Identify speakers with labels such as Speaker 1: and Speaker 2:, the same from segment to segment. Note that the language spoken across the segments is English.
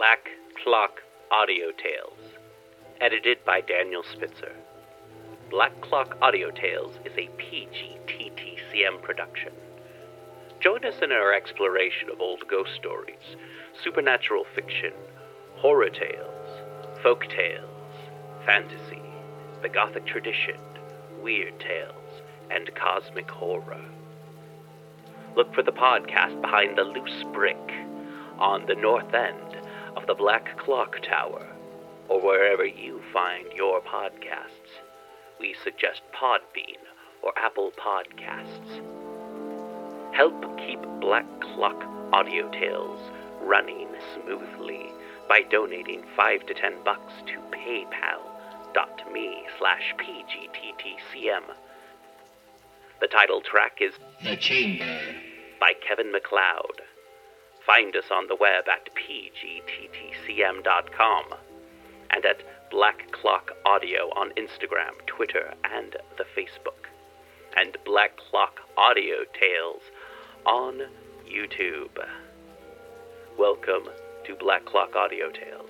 Speaker 1: Black Clock Audio Tales, edited by Daniel Spitzer. Black Clock Audio Tales is a PGTTCM production. Join us in our exploration of old ghost stories, supernatural fiction, horror tales, folk tales, fantasy, the Gothic tradition, weird tales, and cosmic horror. Look for the podcast behind the loose brick on the north end of the Black Clock Tower, or wherever you find your podcasts. We suggest Podbean or Apple Podcasts. Help keep Black Clock Audio Tales running smoothly by donating 5 to 10 bucks to paypal.me slash pgttcm. The title track is
Speaker 2: The Chamber.
Speaker 1: by Kevin MacLeod. Find us on the web at pgttcm.com and at Black Clock Audio on Instagram, Twitter, and the Facebook. And Black Clock Audio Tales on YouTube. Welcome to Black Clock Audio Tales.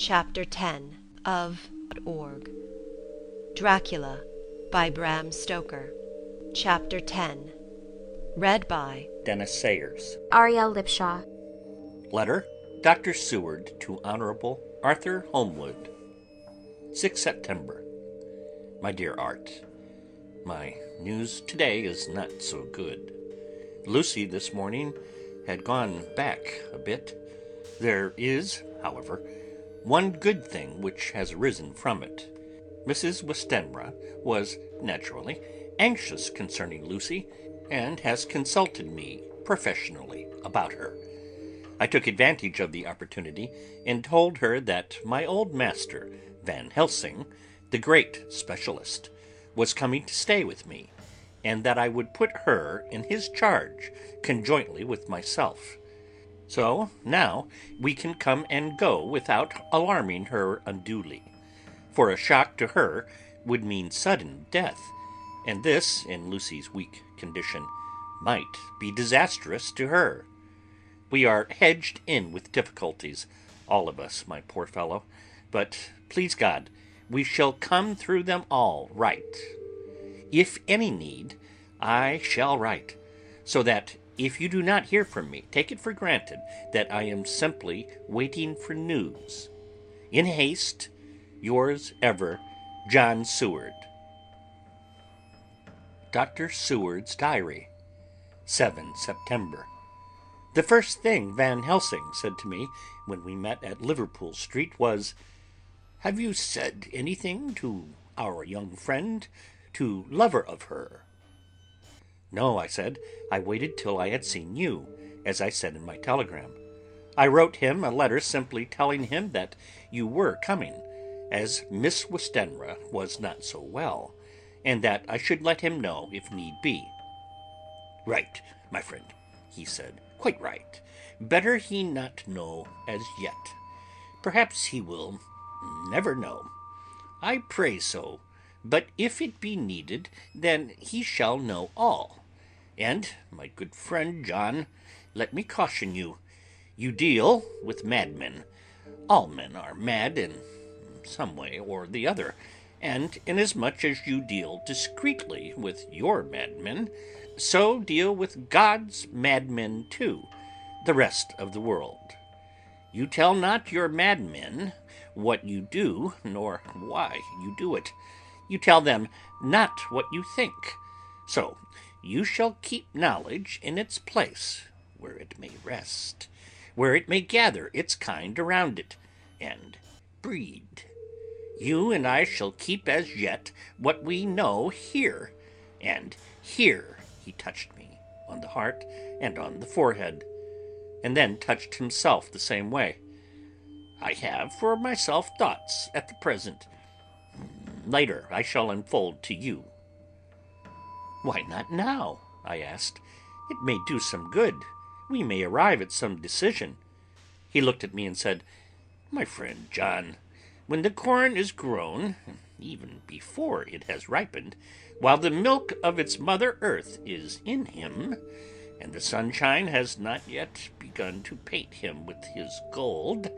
Speaker 3: Chapter 10 of org. Dracula by Bram Stoker. Chapter 10. Read by
Speaker 4: Dennis Sayers.
Speaker 5: Ariel Lipshaw.
Speaker 4: Letter Dr. Seward to Honorable Arthur Holmwood. 6 September. My dear Art, My news today is not so good. Lucy this morning had gone back a bit. There is, however, one good thing which has arisen from it. Mrs. Westenra was, naturally, anxious concerning Lucy, and has consulted me professionally about her. I took advantage of the opportunity and told her that my old master, Van Helsing, the great specialist, was coming to stay with me, and that I would put her in his charge conjointly with myself. So now we can come and go without alarming her unduly, for a shock to her would mean sudden death, and this, in Lucy's weak condition, might be disastrous to her. We are hedged in with difficulties, all of us, my poor fellow, but please God, we shall come through them all right. If any need, I shall write, so that if you do not hear from me, take it for granted that I am simply waiting for news. In haste, yours ever, John Seward. Dr. Seward's Diary, 7 September. The first thing Van Helsing said to me when we met at Liverpool Street was, Have you said anything to our young friend, to lover of her? No, I said. I waited till I had seen you, as I said in my telegram. I wrote him a letter simply telling him that you were coming, as Miss Westenra was not so well, and that I should let him know if need be. Right, my friend, he said. Quite right. Better he not know as yet. Perhaps he will never know. I pray so. But if it be needed, then he shall know all. And, my good friend John, let me caution you. You deal with madmen. All men are mad in some way or the other, and inasmuch as you deal discreetly with your madmen, so deal with God's madmen too, the rest of the world. You tell not your madmen what you do, nor why you do it. You tell them not what you think. So you shall keep knowledge in its place, where it may rest, where it may gather its kind around it, and breed. You and I shall keep as yet what we know here, and here he touched me on the heart and on the forehead, and then touched himself the same way. I have for myself thoughts at the present. Later I shall unfold to you. Why not now? I asked. It may do some good. we may arrive at some decision. He looked at me and said, My friend John, when the corn is grown, even before it has ripened, while the milk of its mother earth is in him, and the sunshine has not yet begun to paint him with his gold,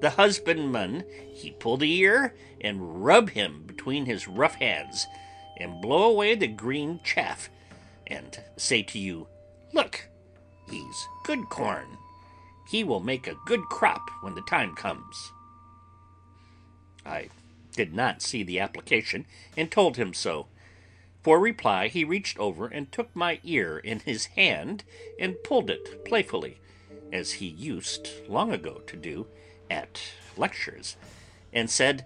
Speaker 4: the husbandman he pull the ear and rub him between his rough hands, and blow away the green chaff, and say to you, Look, he's good corn. He will make a good crop when the time comes. I did not see the application, and told him so. For reply, he reached over and took my ear in his hand and pulled it playfully, as he used long ago to do at lectures, and said,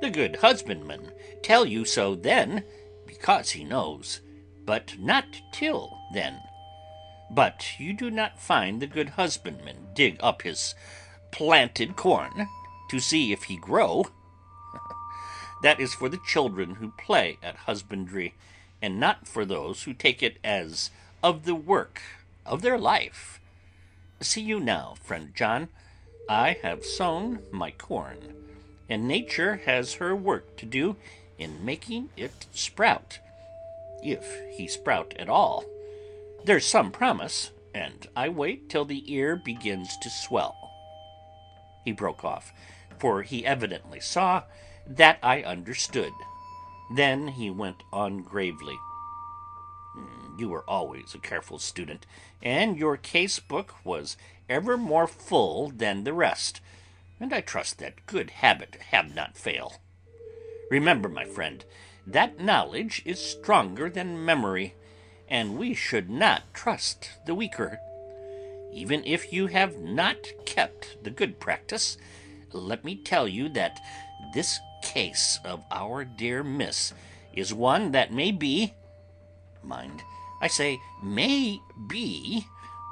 Speaker 4: The good husbandman tell you so then, because he knows, but not till then. But you do not find the good husbandman dig up his planted corn to see if he grow. that is for the children who play at husbandry, and not for those who take it as of the work of their life. See you now, friend John, I have sown my corn, and nature has her work to do in making it sprout, if he sprout at all. There's some promise, and I wait till the ear begins to swell. He broke off, for he evidently saw that I understood. Then he went on gravely. "Mm, You were always a careful student, and your case book was ever more full than the rest, and I trust that good habit have not fail. Remember, my friend, that knowledge is stronger than memory, and we should not trust the weaker. Even if you have not kept the good practice, let me tell you that this case of our dear Miss is one that may be, mind, I say may be,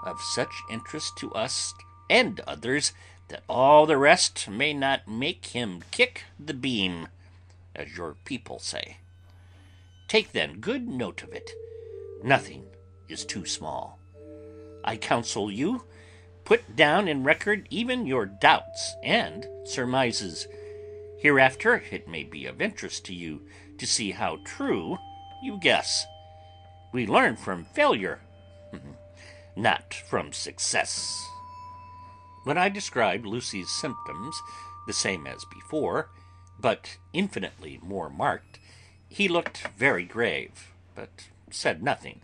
Speaker 4: of such interest to us and others that all the rest may not make him kick the beam, as your people say. Take then good note of it. Nothing is too small. I counsel you, put down in record even your doubts and surmises. Hereafter it may be of interest to you to see how true you guess. We learn from failure, not from success. When I described Lucy's symptoms, the same as before, but infinitely more marked, he looked very grave, but said nothing.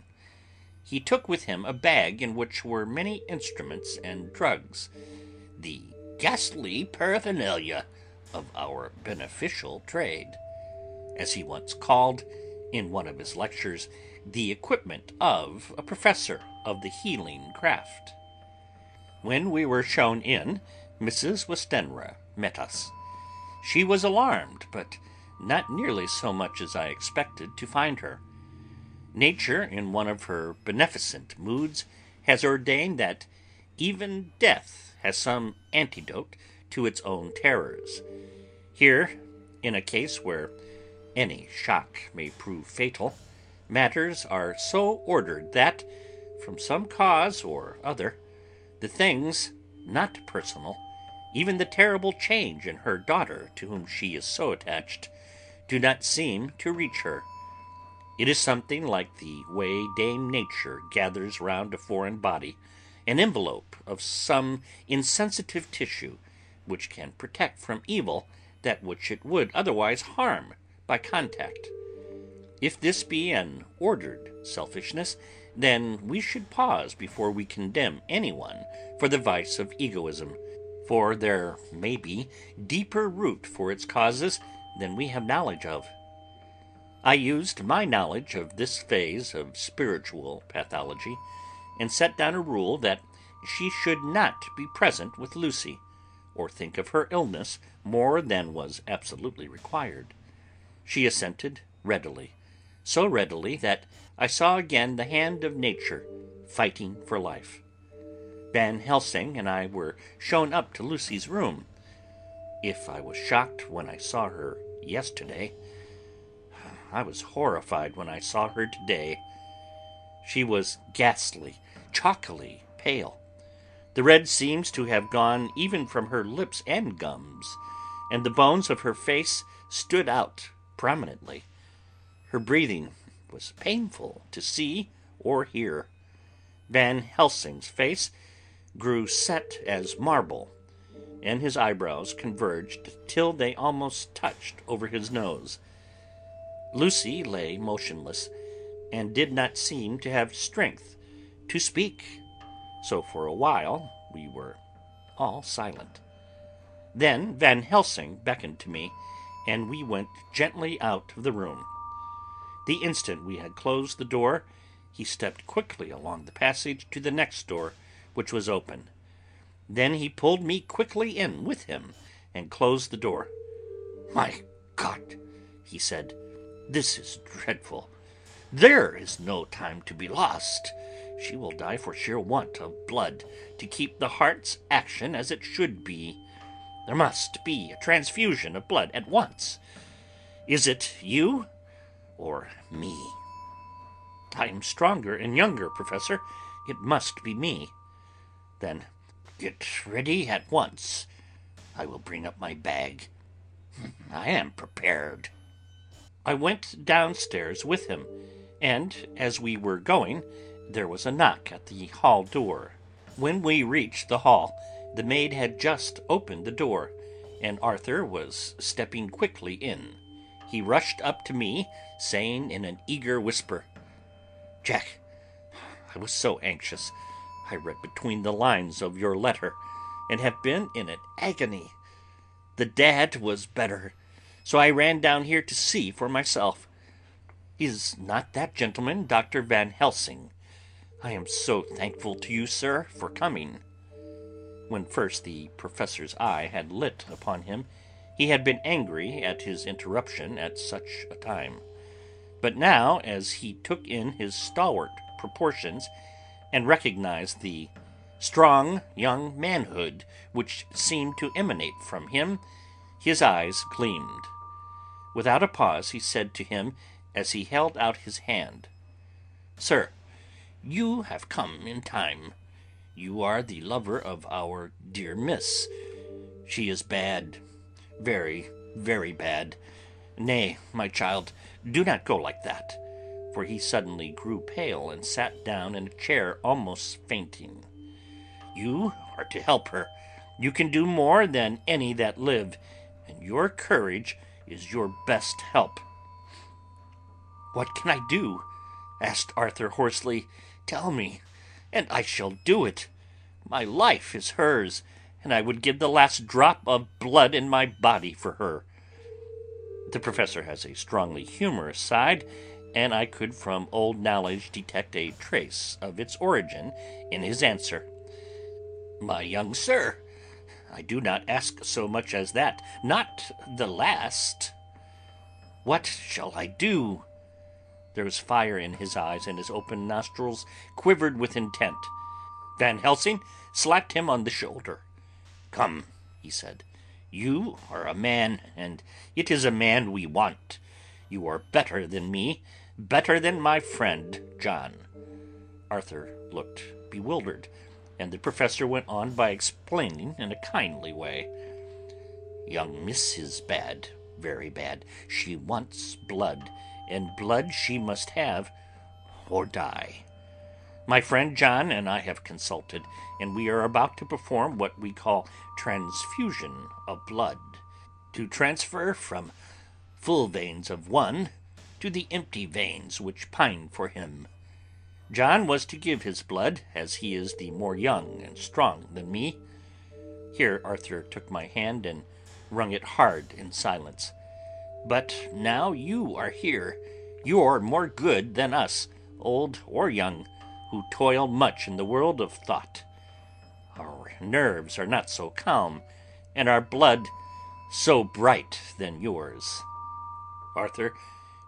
Speaker 4: He took with him a bag in which were many instruments and drugs, the ghastly paraphernalia of our beneficial trade, as he once called, in one of his lectures, the equipment of a professor of the healing craft. When we were shown in, Mrs. Westenra met us. She was alarmed, but not nearly so much as I expected to find her. Nature, in one of her beneficent moods, has ordained that even death has some antidote to its own terrors. Here, in a case where any shock may prove fatal, matters are so ordered that, from some cause or other, the things not personal, even the terrible change in her daughter to whom she is so attached, do not seem to reach her. It is something like the way Dame Nature gathers round a foreign body an envelope of some insensitive tissue which can protect from evil that which it would otherwise harm by contact. If this be an ordered selfishness, then we should pause before we condemn anyone for the vice of egoism, for there may be deeper root for its causes than we have knowledge of. I used my knowledge of this phase of spiritual pathology, and set down a rule that she should not be present with Lucy, or think of her illness more than was absolutely required. She assented readily, so readily that I saw again the hand of nature fighting for life. Van Helsing and I were shown up to Lucy's room. If I was shocked when I saw her yesterday, I was horrified when I saw her today. She was ghastly, chalkily pale. The red seems to have gone even from her lips and gums, and the bones of her face stood out prominently. Her breathing was painful to see or hear. Van Helsing's face grew set as marble, and his eyebrows converged till they almost touched over his nose. Lucy lay motionless, and did not seem to have strength to speak, so for a while we were all silent. Then Van Helsing beckoned to me, and we went gently out of the room. The instant we had closed the door, he stepped quickly along the passage to the next door, which was open. Then he pulled me quickly in with him and closed the door. My God, he said, this is dreadful. There is no time to be lost. She will die for sheer want of blood to keep the heart's action as it should be. There must be a transfusion of blood at once. Is it you or me? I am stronger and younger, Professor. It must be me. Then get ready at once. I will bring up my bag. I am prepared. I went downstairs with him, and as we were going, there was a knock at the hall door. When we reached the hall, the maid had just opened the door, and Arthur was stepping quickly in. He rushed up to me, saying in an eager whisper, Jack, I was so anxious. I read between the lines of your letter, and have been in an agony. The dad was better, so I ran down here to see for myself. Is not that gentleman Dr. Van Helsing? I am so thankful to you, sir, for coming. When first the professor's eye had lit upon him, he had been angry at his interruption at such a time. But now, as he took in his stalwart proportions, and recognized the strong young manhood which seemed to emanate from him, his eyes gleamed. Without a pause, he said to him as he held out his hand, Sir, you have come in time. You are the lover of our dear miss. She is bad, very, very bad. Nay, my child, do not go like that for he suddenly grew pale and sat down in a chair almost fainting. You are to help her. You can do more than any that live, and your courage is your best help. What can I do? asked Arthur hoarsely. Tell me, and I shall do it. My life is hers, and I would give the last drop of blood in my body for her. The professor has a strongly humorous side, and I could from old knowledge detect a trace of its origin in his answer. My young sir, I do not ask so much as that, not the last. What shall I do? There was fire in his eyes, and his open nostrils quivered with intent. Van Helsing slapped him on the shoulder. Come, he said. You are a man, and it is a man we want. You are better than me, better than my friend John. Arthur looked bewildered, and the professor went on by explaining in a kindly way. Young Miss is bad, very bad. She wants blood, and blood she must have or die. My friend John and I have consulted, and we are about to perform what we call transfusion of blood, to transfer from full veins of one to the empty veins which pine for him. John was to give his blood, as he is the more young and strong than me. Here Arthur took my hand and wrung it hard in silence. But now you are here, you're more good than us, old or young, who toil much in the world of thought. Our nerves are not so calm, and our blood so bright than yours. Arthur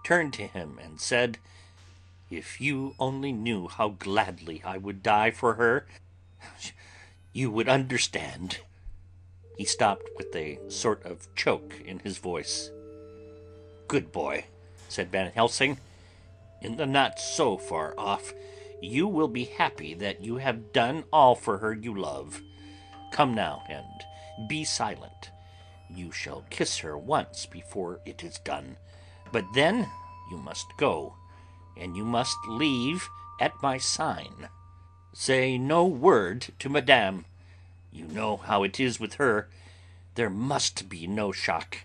Speaker 4: turned to him and said, If you only knew how gladly I would die for her, you would understand. He stopped with a sort of choke in his voice. Good boy, said Van Helsing. In the not so far off you will be happy that you have done all for her you love. Come now, and be silent. You shall kiss her once before it is done, but then you must go, and you must leave at my sign. Say no word to Madame. You know how it is with her. There must be no shock.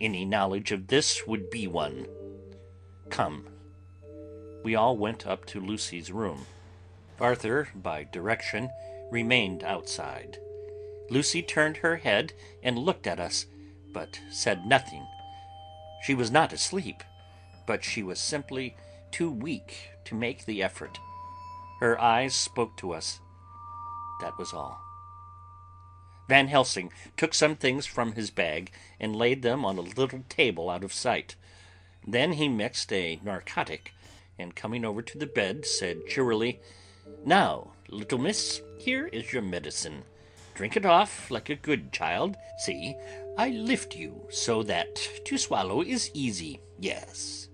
Speaker 4: Any knowledge of this would be one. Come. We all went up to Lucy's room. Arthur, by direction, remained outside. Lucy turned her head and looked at us, but said nothing. She was not asleep, but she was simply too weak to make the effort. Her eyes spoke to us. That was all. Van Helsing took some things from his bag and laid them on a little table out of sight. Then he mixed a narcotic, and coming over to the bed, said cheerily, Now, little miss, here is your medicine. Drink it off like a good child. See, I lift you so that to swallow is easy. Yes.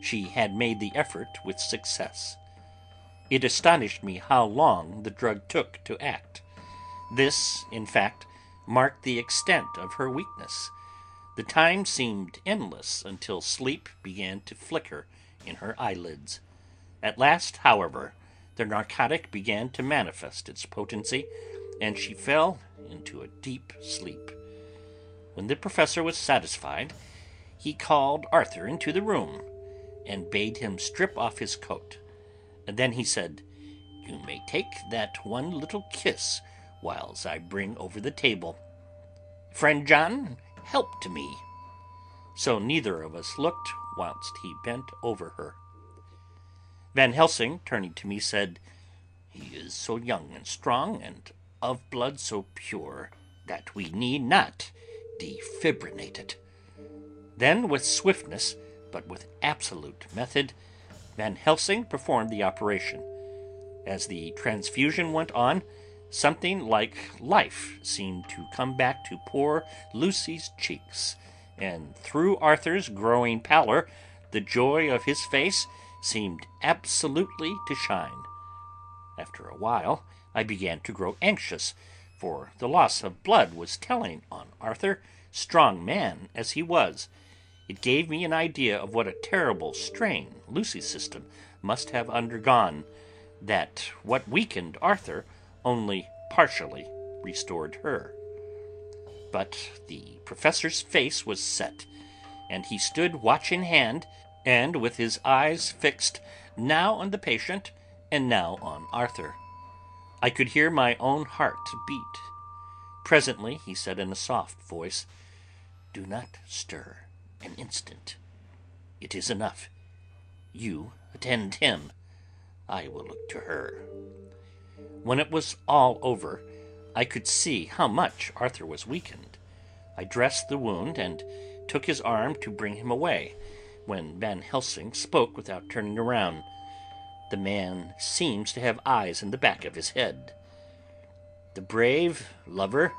Speaker 4: She had made the effort with success. It astonished me how long the drug took to act. This, in fact, marked the extent of her weakness. The time seemed endless until sleep began to flicker in her eyelids. At last, however, the narcotic began to manifest its potency, and she fell into a deep sleep. When the professor was satisfied, he called Arthur into the room and bade him strip off his coat. And then he said, You may take that one little kiss whiles I bring over the table. Friend John, help to me. So neither of us looked whilst he bent over her. Van Helsing, turning to me, said, He is so young and strong, and of blood so pure, that we need not defibrinate it. Then, with swiftness, but with absolute method, Van Helsing performed the operation. As the transfusion went on, Something like life seemed to come back to poor Lucy's cheeks, and through Arthur's growing pallor the joy of his face seemed absolutely to shine. After a while I began to grow anxious, for the loss of blood was telling on Arthur, strong man as he was. It gave me an idea of what a terrible strain Lucy's system must have undergone, that what weakened Arthur only partially restored her. But the professor's face was set, and he stood watch in hand, and with his eyes fixed now on the patient and now on Arthur. I could hear my own heart beat. Presently he said in a soft voice, Do not stir an instant. It is enough. You attend him. I will look to her. When it was all over, I could see how much Arthur was weakened. I dressed the wound and took his arm to bring him away, when Van Helsing spoke without turning around. The man seems to have eyes in the back of his head. The brave lover,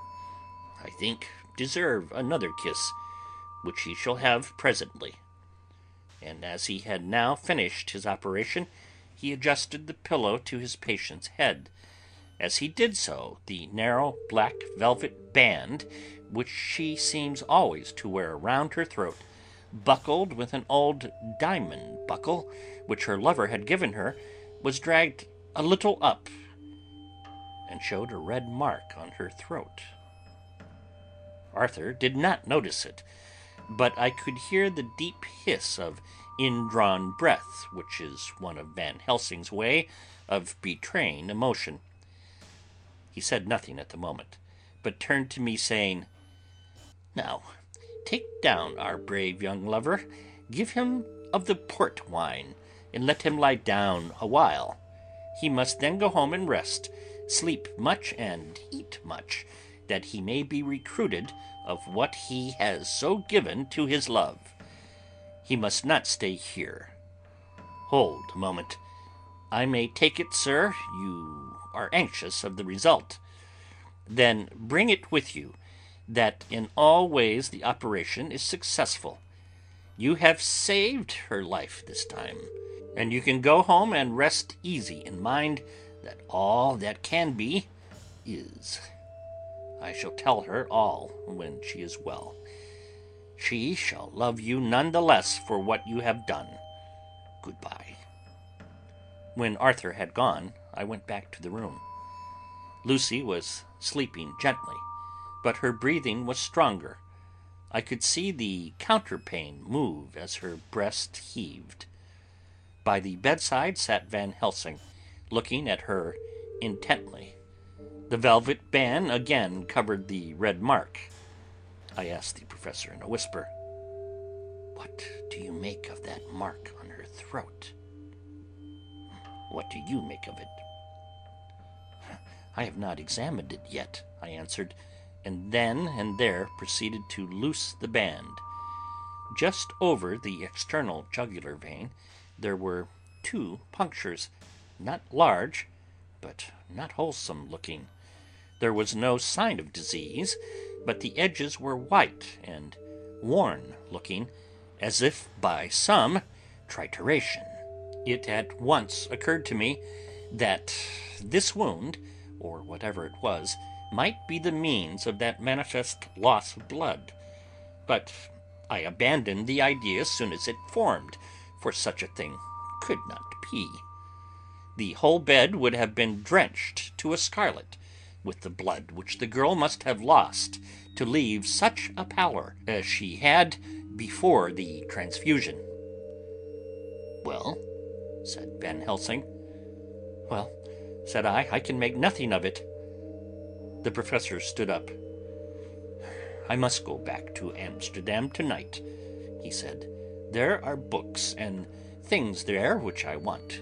Speaker 4: I think, deserve another kiss, which he shall have presently. And as he had now finished his operation, he adjusted the pillow to his patient's head as he did so, the narrow black velvet band, which she seems always to wear round her throat, buckled with an old diamond buckle which her lover had given her, was dragged a little up and showed a red mark on her throat. Arthur did not notice it, but I could hear the deep hiss of indrawn breath, which is one of Van Helsing's way of betraying emotion. He said nothing at the moment, but turned to me, saying, Now, take down our brave young lover, give him of the port wine, and let him lie down a while. He must then go home and rest, sleep much, and eat much, that he may be recruited of what he has so given to his love. He must not stay here. Hold a moment. I may take it, sir, you are anxious of the result. Then bring it with you, that in all ways the operation is successful. You have saved her life this time, and you can go home and rest easy in mind that all that can be is. I shall tell her all when she is well. She shall love you none the less for what you have done. Goodbye. When Arthur had gone, I went back to the room. Lucy was sleeping gently, but her breathing was stronger. I could see the counterpane move as her breast heaved. By the bedside sat Van Helsing, looking at her intently. The velvet band again covered the red mark. I asked the professor in a whisper, What do you make of that mark on her throat? What do you make of it? I have not examined it yet, I answered, and then and there proceeded to loose the band. Just over the external jugular vein there were two punctures, not large, but not wholesome looking. There was no sign of disease, but the edges were white and worn looking, as if by some trituration. It at once occurred to me that this wound, or whatever it was, might be the means of that manifest loss of blood. But I abandoned the idea as soon as it formed, for such a thing could not be. The whole bed would have been drenched to a scarlet with the blood which the girl must have lost to leave such a pallor as she had before the transfusion. Well, said Van Helsing. Well, said I, I can make nothing of it. The professor stood up. I must go back to Amsterdam tonight, he said. There are books and things there which I want.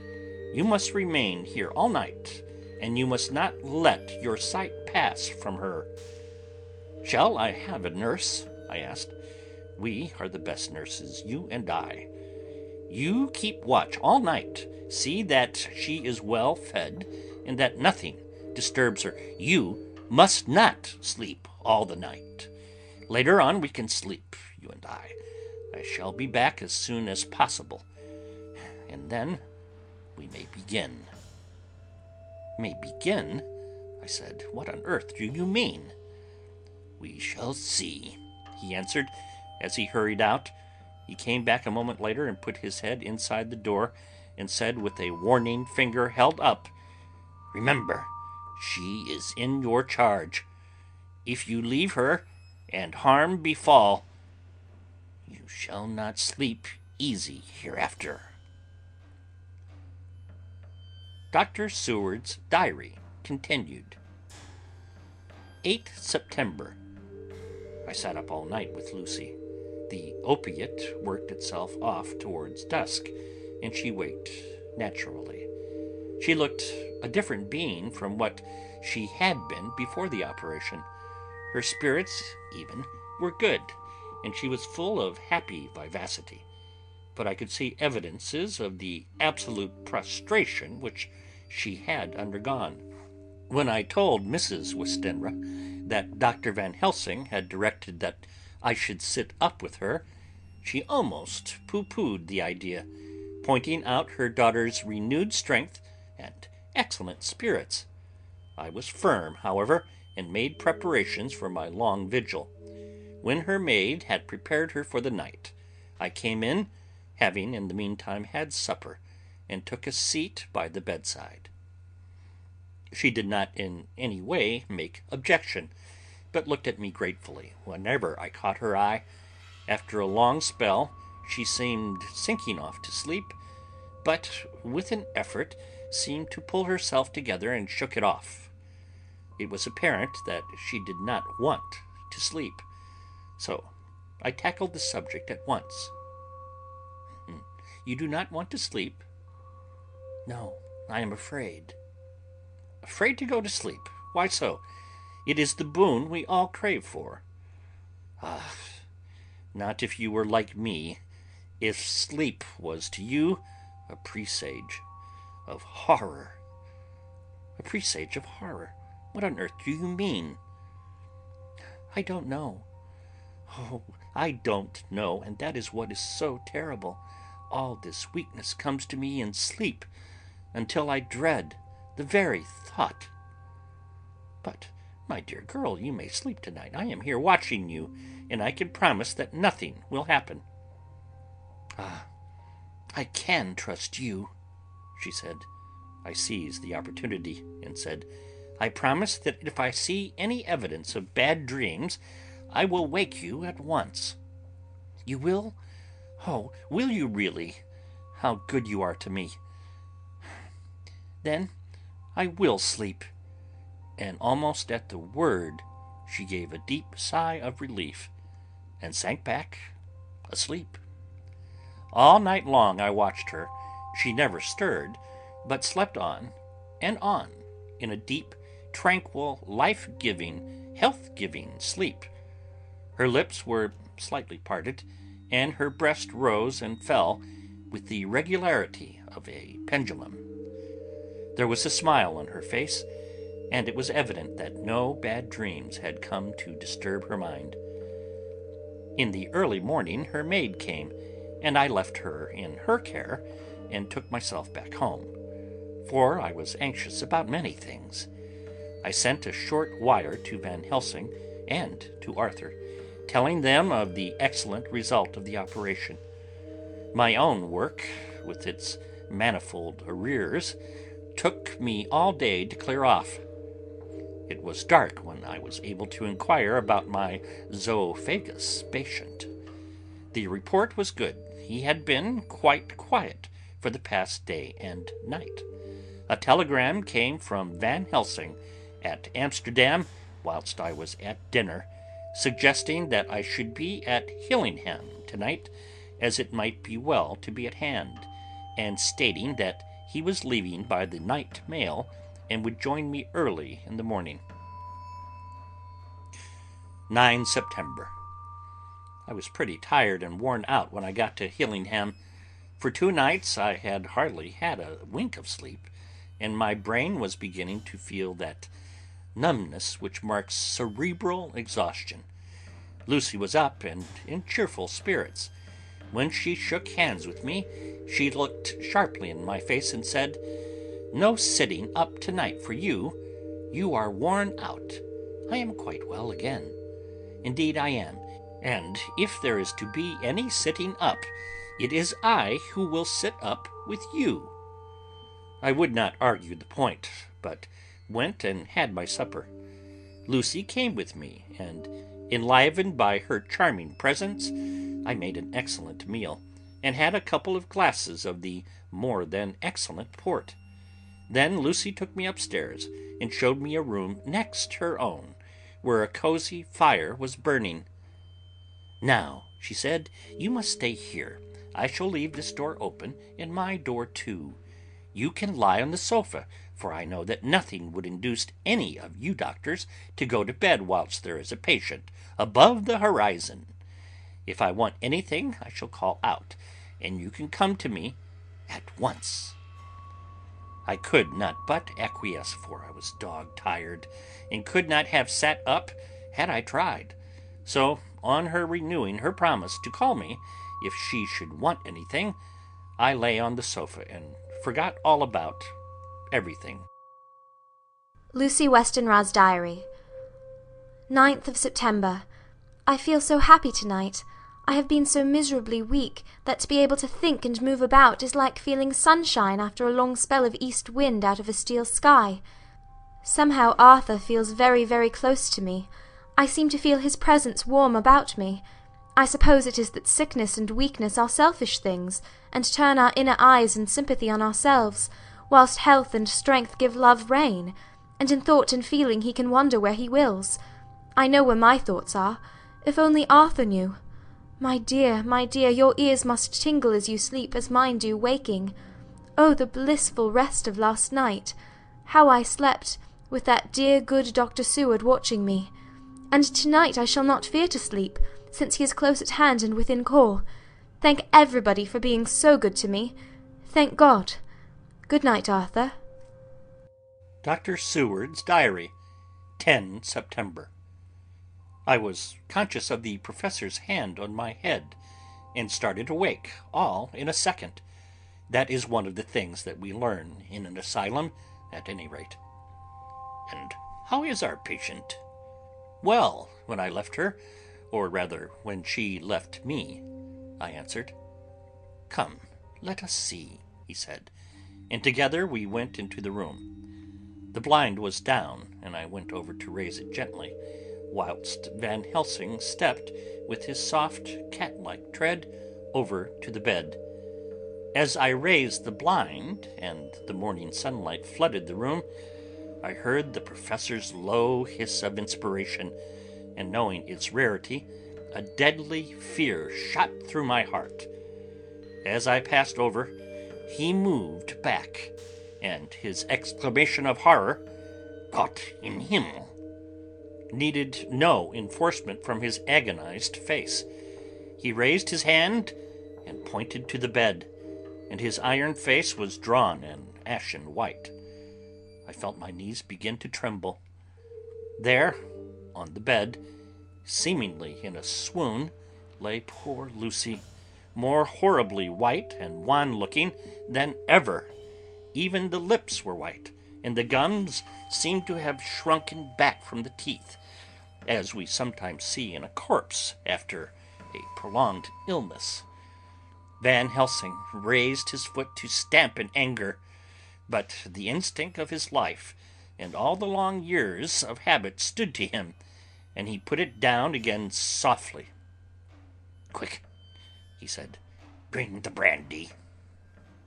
Speaker 4: You must remain here all night, and you must not let your sight pass from her. Shall I have a nurse? I asked. We are the best nurses, you and I. You keep watch all night. See that she is well fed and that nothing disturbs her. You must not sleep all the night. Later on we can sleep, you and I. I shall be back as soon as possible. And then we may begin. May begin? I said. What on earth do you mean? We shall see, he answered as he hurried out he came back a moment later and put his head inside the door and said with a warning finger held up, Remember, she is in your charge. If you leave her and harm befall, you shall not sleep easy hereafter. Dr. Seward's Diary continued. 8 September. I sat up all night with Lucy. The opiate worked itself off towards dusk, and she waked naturally. She looked a different being from what she had been before the operation. Her spirits, even, were good, and she was full of happy vivacity. But I could see evidences of the absolute prostration which she had undergone. When I told Mrs. Westenra that Dr. Van Helsing had directed that I should sit up with her, she almost pooh poohed the idea, pointing out her daughter's renewed strength and excellent spirits. I was firm, however, and made preparations for my long vigil. When her maid had prepared her for the night, I came in, having in the meantime had supper, and took a seat by the bedside. She did not in any way make objection but looked at me gratefully whenever I caught her eye. After a long spell, she seemed sinking off to sleep, but with an effort seemed to pull herself together and shook it off. It was apparent that she did not want to sleep, so I tackled the subject at once. Hmm, you do not want to sleep? No, I am afraid. Afraid to go to sleep? Why so? It is the boon we all crave for. Ah, not if you were like me, if sleep was to you a presage of horror. A presage of horror? What on earth do you mean? I don't know. Oh, I don't know, and that is what is so terrible. All this weakness comes to me in sleep, until I dread the very thought. But, my dear girl, you may sleep tonight. I am here watching you, and I can promise that nothing will happen. Ah, I can trust you, she said. I seized the opportunity and said, I promise that if I see any evidence of bad dreams, I will wake you at once. You will? Oh, will you really? How good you are to me. Then I will sleep. And almost at the word, she gave a deep sigh of relief and sank back asleep. All night long I watched her. She never stirred, but slept on and on in a deep, tranquil, life giving, health giving sleep. Her lips were slightly parted, and her breast rose and fell with the regularity of a pendulum. There was a smile on her face, and it was evident that no bad dreams had come to disturb her mind. In the early morning her maid came, and I left her in her care and took myself back home, for I was anxious about many things. I sent a short wire to Van Helsing and to Arthur, telling them of the excellent result of the operation. My own work, with its manifold arrears, took me all day to clear off. It was dark when I was able to inquire about my zoophagous patient. The report was good. He had been quite quiet for the past day and night. A telegram came from Van Helsing at Amsterdam whilst I was at dinner, suggesting that I should be at Hillingham tonight, as it might be well to be at hand, and stating that he was leaving by the night mail and would join me early in the morning. 9 September. I was pretty tired and worn out when I got to Hillingham. For two nights I had hardly had a wink of sleep, and my brain was beginning to feel that numbness which marks cerebral exhaustion. Lucy was up and in cheerful spirits. When she shook hands with me, she looked sharply in my face and said, No sitting up tonight for you. You are worn out. I am quite well again. Indeed, I am. And if there is to be any sitting up, it is I who will sit up with you. I would not argue the point, but went and had my supper. Lucy came with me, and, enlivened by her charming presence, I made an excellent meal, and had a couple of glasses of the more than excellent port. Then Lucy took me upstairs and showed me a room next her own, where a cosy fire was burning. Now, she said, you must stay here. I shall leave this door open, and my door too. You can lie on the sofa, for I know that nothing would induce any of you doctors to go to bed whilst there is a patient above the horizon. If I want anything, I shall call out, and you can come to me at once. I could not but acquiesce, for I was dog tired, and could not have sat up had I tried. So, on her renewing her promise to call me if she should want anything, I lay on the sofa and forgot all about everything.
Speaker 2: Lucy Westenra's Diary 9th of September. I feel so happy tonight. I have been so miserably weak that to be able to think and move about is like feeling sunshine after a long spell of east wind out of a steel sky. Somehow Arthur feels very, very close to me. I seem to feel his presence warm about me. I suppose it is that sickness and weakness are selfish things, and turn our inner eyes and sympathy on ourselves, whilst health and strength give love rein, and in thought and feeling he can wander where he wills. I know where my thoughts are. If only Arthur knew! My dear, my dear, your ears must tingle as you sleep, as mine do waking. Oh, the blissful rest of last night! How I slept, with that dear good Dr. Seward watching me! And to-night I shall not fear to sleep, since he is close at hand and within call. Thank everybody for being so good to me. Thank God. Good night, Arthur.
Speaker 4: Dr. Seward's Diary, 10 September. I was conscious of the Professor's hand on my head, and started awake, all in a second. That is one of the things that we learn in an asylum, at any rate. "And how is our patient?" "Well, when I left her, or rather when she left me," I answered. "Come, let us see," he said, and together we went into the room. The blind was down, and I went over to raise it gently, whilst Van Helsing stepped, with his soft cat like tread, over to the bed. As I raised the blind, and the morning sunlight flooded the room, I heard the Professor's low hiss of inspiration, and knowing its rarity, a deadly fear shot through my heart. As I passed over, he moved back, and his exclamation of horror, caught in him, needed no enforcement from his agonized face. He raised his hand and pointed to the bed, and his iron face was drawn and ashen white. I felt my knees begin to tremble. There, on the bed, seemingly in a swoon, lay poor Lucy, more horribly white and wan looking than ever. Even the lips were white, and the gums seemed to have shrunken back from the teeth, as we sometimes see in a corpse after a prolonged illness. Van Helsing raised his foot to stamp in anger, but the instinct of his life and all the long years of habit stood to him, and he put it down again softly. "Quick!" he said. "Bring the brandy."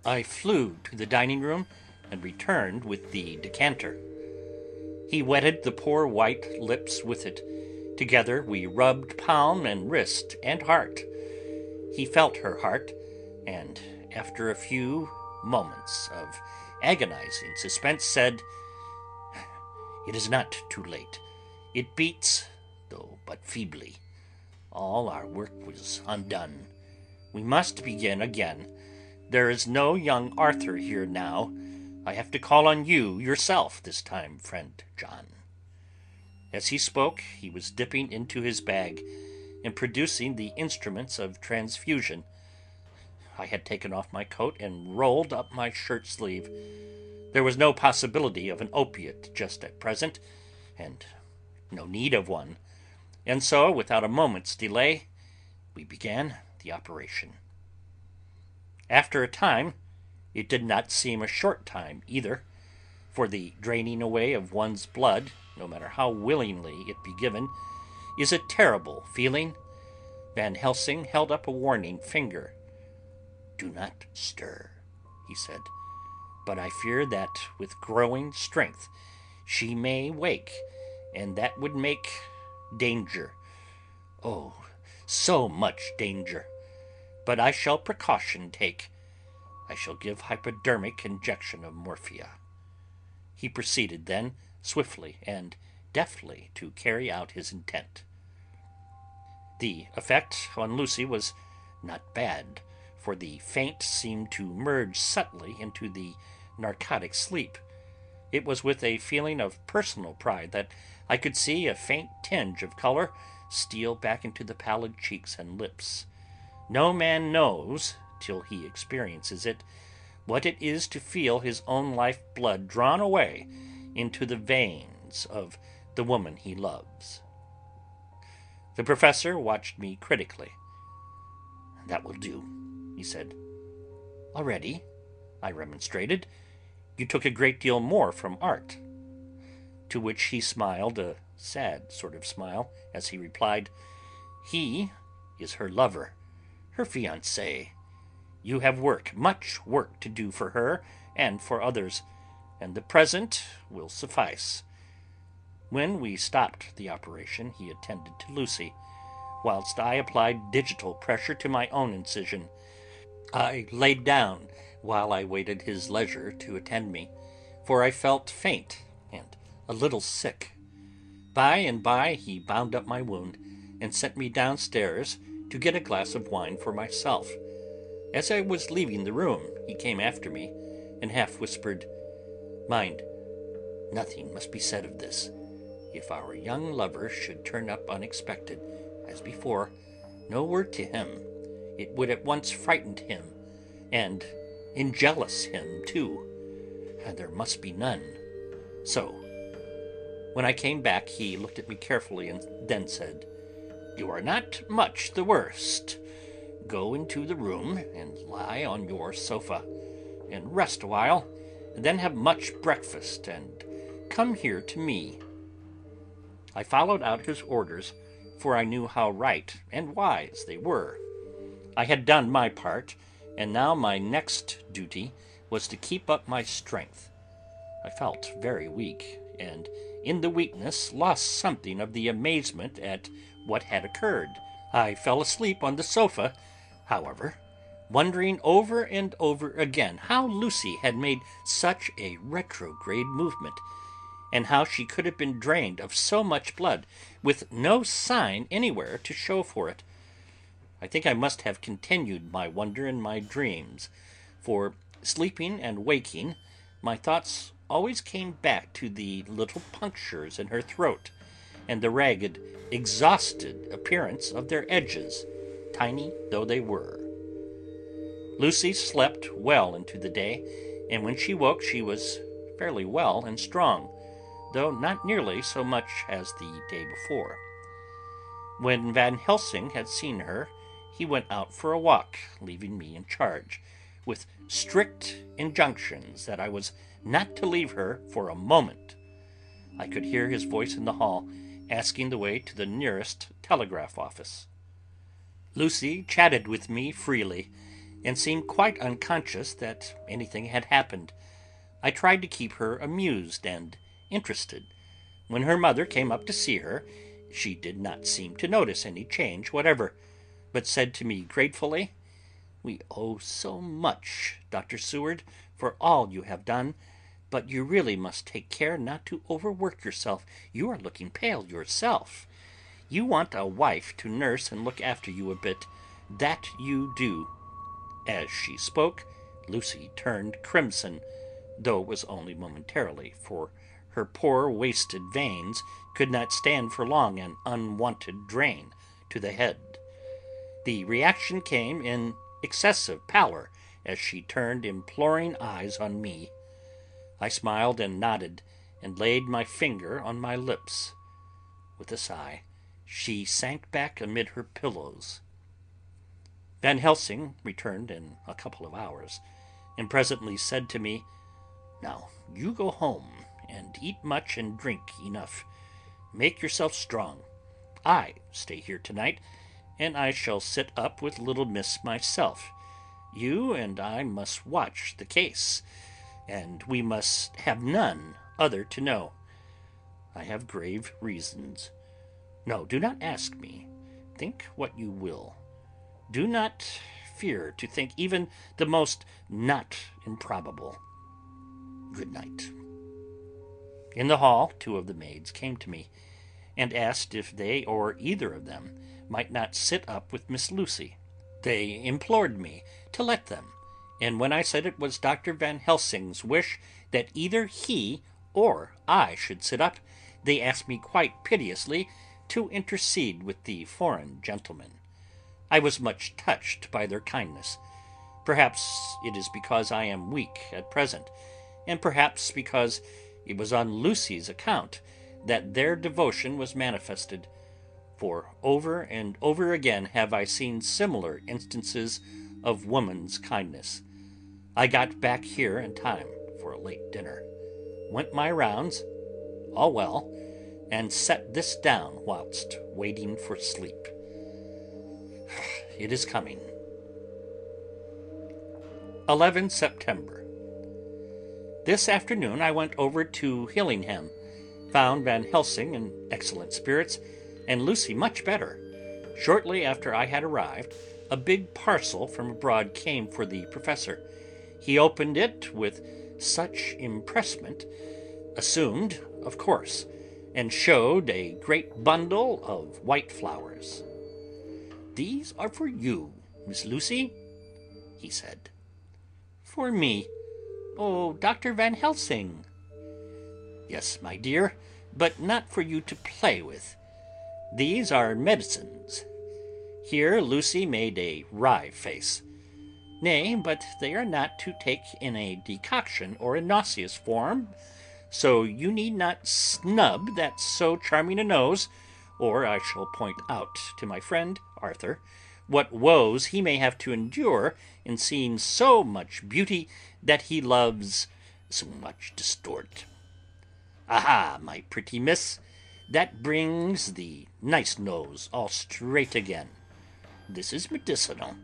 Speaker 4: I flew to the dining room and returned with the decanter. He wetted the poor white lips with it. Together we rubbed palm and wrist and heart. He felt her heart, and after a few moments of agonizing suspense said, "It is not too late. It beats, but feebly. All our work was undone. We must begin again. There is no young Arthur here now. I have to call on you yourself this time, friend John." As he spoke he was dipping into his bag and producing the instruments of transfusion. I had taken off my coat and rolled up my shirt sleeve. There was no possibility of an opiate just at present, and no need of one, and so, without a moment's delay, we began the operation. After a time it did not seem a short time either, for the draining away of one's blood, no matter how willingly it be given, is a terrible feeling. Van Helsing held up a warning finger. "Do not stir," he said, "but I fear that with growing strength she may wake, and that would make danger oh, so much danger! But I shall precaution take. I shall give hypodermic injection of morphia." He proceeded then swiftly and deftly to carry out his intent. The effect on Lucy was not bad, for the faint seemed to merge subtly into the narcotic sleep. It was with a feeling of personal pride that I could see a faint tinge of color steal back into the pallid cheeks and lips. No man knows, till he experiences it, what it is to feel his own life blood drawn away into the veins of the woman he loves. The Professor watched me critically. "That will do," he said. "Already?" I remonstrated. "You took a great deal more from Art." To which he smiled a sad sort of smile, as he replied, "He is her lover, her fiancé. You have work, much work to do for her and for others, and the present will suffice." When we stopped the operation he attended to Lucy, whilst I applied digital pressure to my own incision. I laid down while I waited his leisure to attend me, for I felt faint a little sick. By and by he bound up my wound, and sent me downstairs to get a glass of wine for myself. As I was leaving the room he came after me, and half whispered, "Mind, nothing must be said of this. If our young lover should turn up unexpected, as before, no word to him. It would at once frighten him, and enjealous him too, and there must be none. So, when I came back, he looked at me carefully and then said, You are not much the worst. Go into the room and lie on your sofa, and rest a while, and then have much breakfast, and come here to me. I followed out his orders, for I knew how right and wise they were. I had done my part, and now my next duty was to keep up my strength. I felt very weak, and in the weakness lost something of the amazement at what had occurred. I fell asleep on the sofa, however, wondering over and over again how Lucy had made such a retrograde movement, and how she could have been drained of so much blood with no sign anywhere to show for it. I think I must have continued my wonder in my dreams, for, sleeping and waking, my thoughts always came back to the little punctures in her throat, and the ragged, exhausted appearance of their edges, tiny though they were. Lucy slept well into the day, and when she woke she was fairly well and strong, though not nearly so much as the day before. When Van Helsing had seen her, he went out for a walk, leaving me in charge, with strict injunctions that I was not to leave her for a moment. I could hear his voice in the hall, asking the way to the nearest telegraph office. Lucy chatted with me freely, and seemed quite unconscious that anything had happened. I tried to keep her amused and interested. When her mother came up to see her, she did not seem to notice any change whatever, but said to me gratefully, "We owe so much, Dr. Seward, for all you have done, but you really must take care not to overwork yourself. You are looking pale yourself. You want a wife to nurse and look after you a bit, that you do." As she spoke, Lucy turned crimson, though it was only momentarily, for her poor wasted veins could not stand for long an unwonted drain to the head. The reaction came in excessive pallor as she turned imploring eyes on me. I smiled and nodded, and laid my finger on my lips. With a sigh, she sank back amid her pillows. Van Helsing returned in a couple of hours, and presently said to me, Now you go home, and eat much and drink enough. Make yourself strong. I stay here tonight, and I shall sit up with little miss myself. You and I must watch the case, and we must have none other to know. I have grave reasons. No, do not ask me. Think what you will. Do not fear to think even the most not improbable. Good night. In the hall, two of the maids came to me, and asked if they or either of them might not sit up with Miss Lucy. They implored me to let them, and when I said it was Dr. Van Helsing's wish that either he or I should sit up, they asked me quite piteously to intercede with the foreign gentleman. I was much touched by their kindness. Perhaps it is because I am weak at present, and perhaps because it was on Lucy's account that their devotion was manifested, for over and over again have I seen similar instances of woman's kindness. I got back here in time for a late dinner, went my rounds, all well, and set this down whilst waiting for sleep. It is coming. 11 September. This afternoon I went over to Hillingham, found Van Helsing in excellent spirits, and Lucy much better. Shortly after I had arrived, a big parcel from abroad came for the professor. He opened it with such impressment, assumed, of course, and showed a great bundle of white flowers. These are for you, Miss Lucy, he said. For me? Oh, Dr. Van Helsing. Yes, my dear, but not for you to play with. These are medicines. Here Lucy made a wry face. Nay, but they are not to take in a decoction or a nauseous form, so you need not snub that so charming a nose, or I shall point out to my friend Arthur what woes he may have to endure in seeing so much beauty that he loves so much distort. Aha, my pretty miss, that brings the nice nose all straight again. This is medicinal,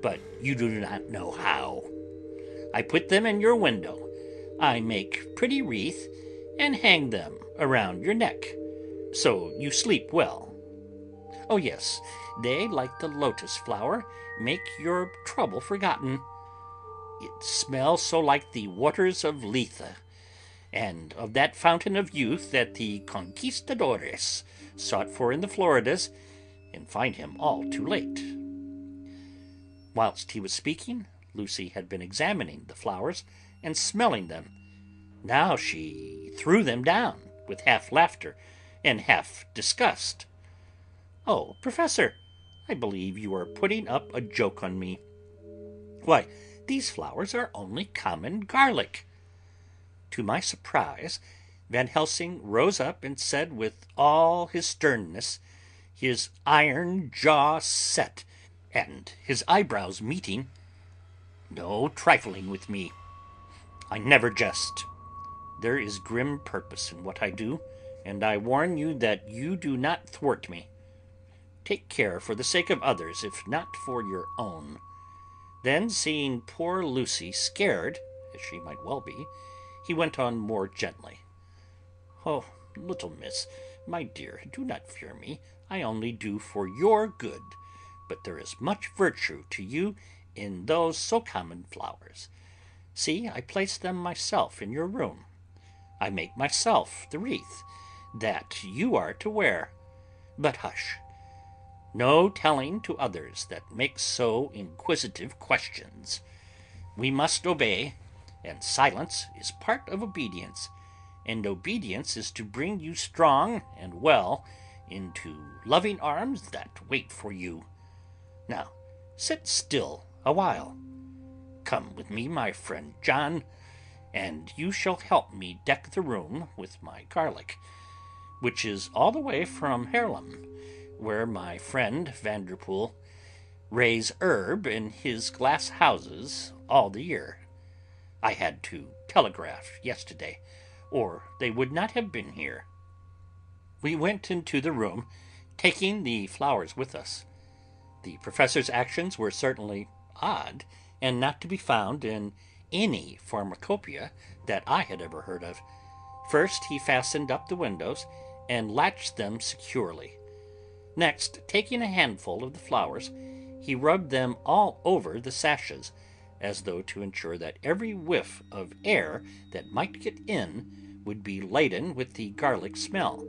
Speaker 4: but you do not know how. I put them in your window. I make pretty wreath and hang them around your neck, so you sleep well. Oh yes, they, like the lotus flower, make your trouble forgotten. It smells so like the waters of Lethe, and of that fountain of youth that the conquistadores sought for in the Floridas, and find him all too late. Whilst he was speaking, Lucy had been examining the flowers and smelling them. Now she threw them down with half laughter and half disgust. Oh, Professor, I believe you are putting up a joke on me. Why, these flowers are only common garlic. To my surprise, Van Helsing rose up and said with all his sternness, his iron jaw set, and his eyebrows meeting, No trifling with me. I never jest. There is grim purpose in what I do, and I warn you that you do not thwart me. Take care for the sake of others, if not for your own. Then, seeing poor Lucy scared, as she might well be, he went on more gently. Oh, little miss, my dear, do not fear me. I only do for your good. But there is much virtue to you in those so common flowers. See, I place them myself in your room. I make myself the wreath that you are to wear. But hush! No telling to others that make so inquisitive questions. We must obey, and silence is part of obedience, and obedience is to bring you strong and well into loving arms that wait for you. Now sit still a while. Come with me, my friend John, and you shall help me deck the room with my garlic, which is all the way from Haarlem where my friend Vanderpool raise herb in his glass houses all the year. I had to telegraph yesterday, or they would not have been here. We went into the room, taking the flowers with us. The professor's actions were certainly odd, and not to be found in any pharmacopoeia that I had ever heard of. First, he fastened up the windows and latched them securely. Next, taking a handful of the flowers, he rubbed them all over the sashes, as though to ensure that every whiff of air that might get in would be laden with the garlic smell.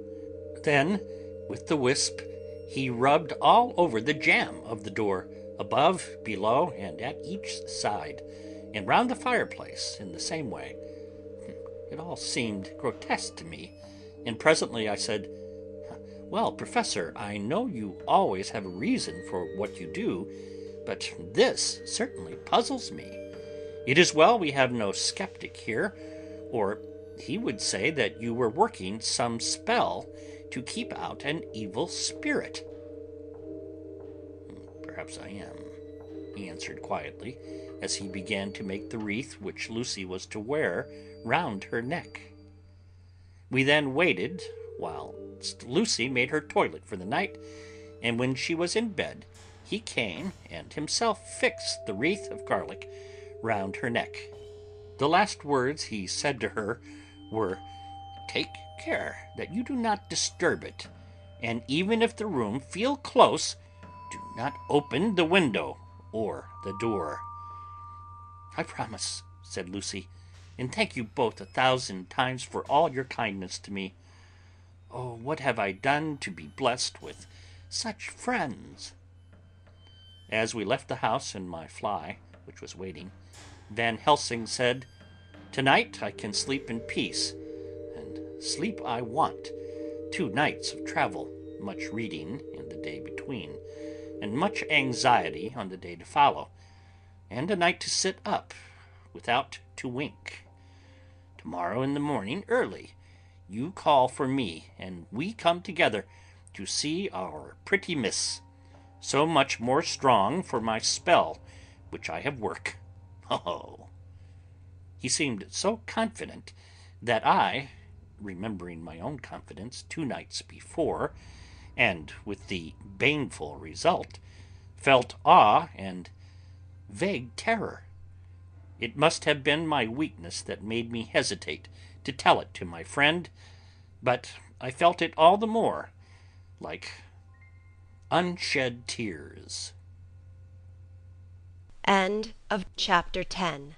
Speaker 4: Then, with the wisp, he rubbed all over the jamb of the door, above, below, and at each side, and round the fireplace in the same way. It all seemed grotesque to me, and presently I said, well, Professor, I know you always have a reason for what you do, but this certainly puzzles me. It is well we have no skeptic here, or he would say that you were working some spell to keep out an evil spirit. Perhaps I am, he answered quietly, as he began to make the wreath which Lucy was to wear round her neck. We then waited whilst Lucy made her toilet for the night, and when she was in bed, he came and himself fixed the wreath of garlic round her neck. The last words he said to her were, Take care that you do not disturb it, and even if the room feel close, do not open the window or the door. I promise, said Lucy, and thank you both a thousand times for all your kindness to me. Oh, what have I done to be blessed with such friends? As we left the house in my fly, which was waiting, Van Helsing said, Tonight I can sleep in peace, sleep I want, two nights of travel, much reading in the day between, and much anxiety on the day to follow, and a night to sit up without to wink. Tomorrow in the morning early you call for me, and we come together to see our pretty miss, so much more strong for my spell which I have work. Ho! He seemed so confident that I, remembering my own confidence two nights before, and with the baneful result, felt awe and vague terror. It must have been my weakness that made me hesitate to tell it to my friend, but I felt it all the more like unshed tears.
Speaker 3: End of chapter 10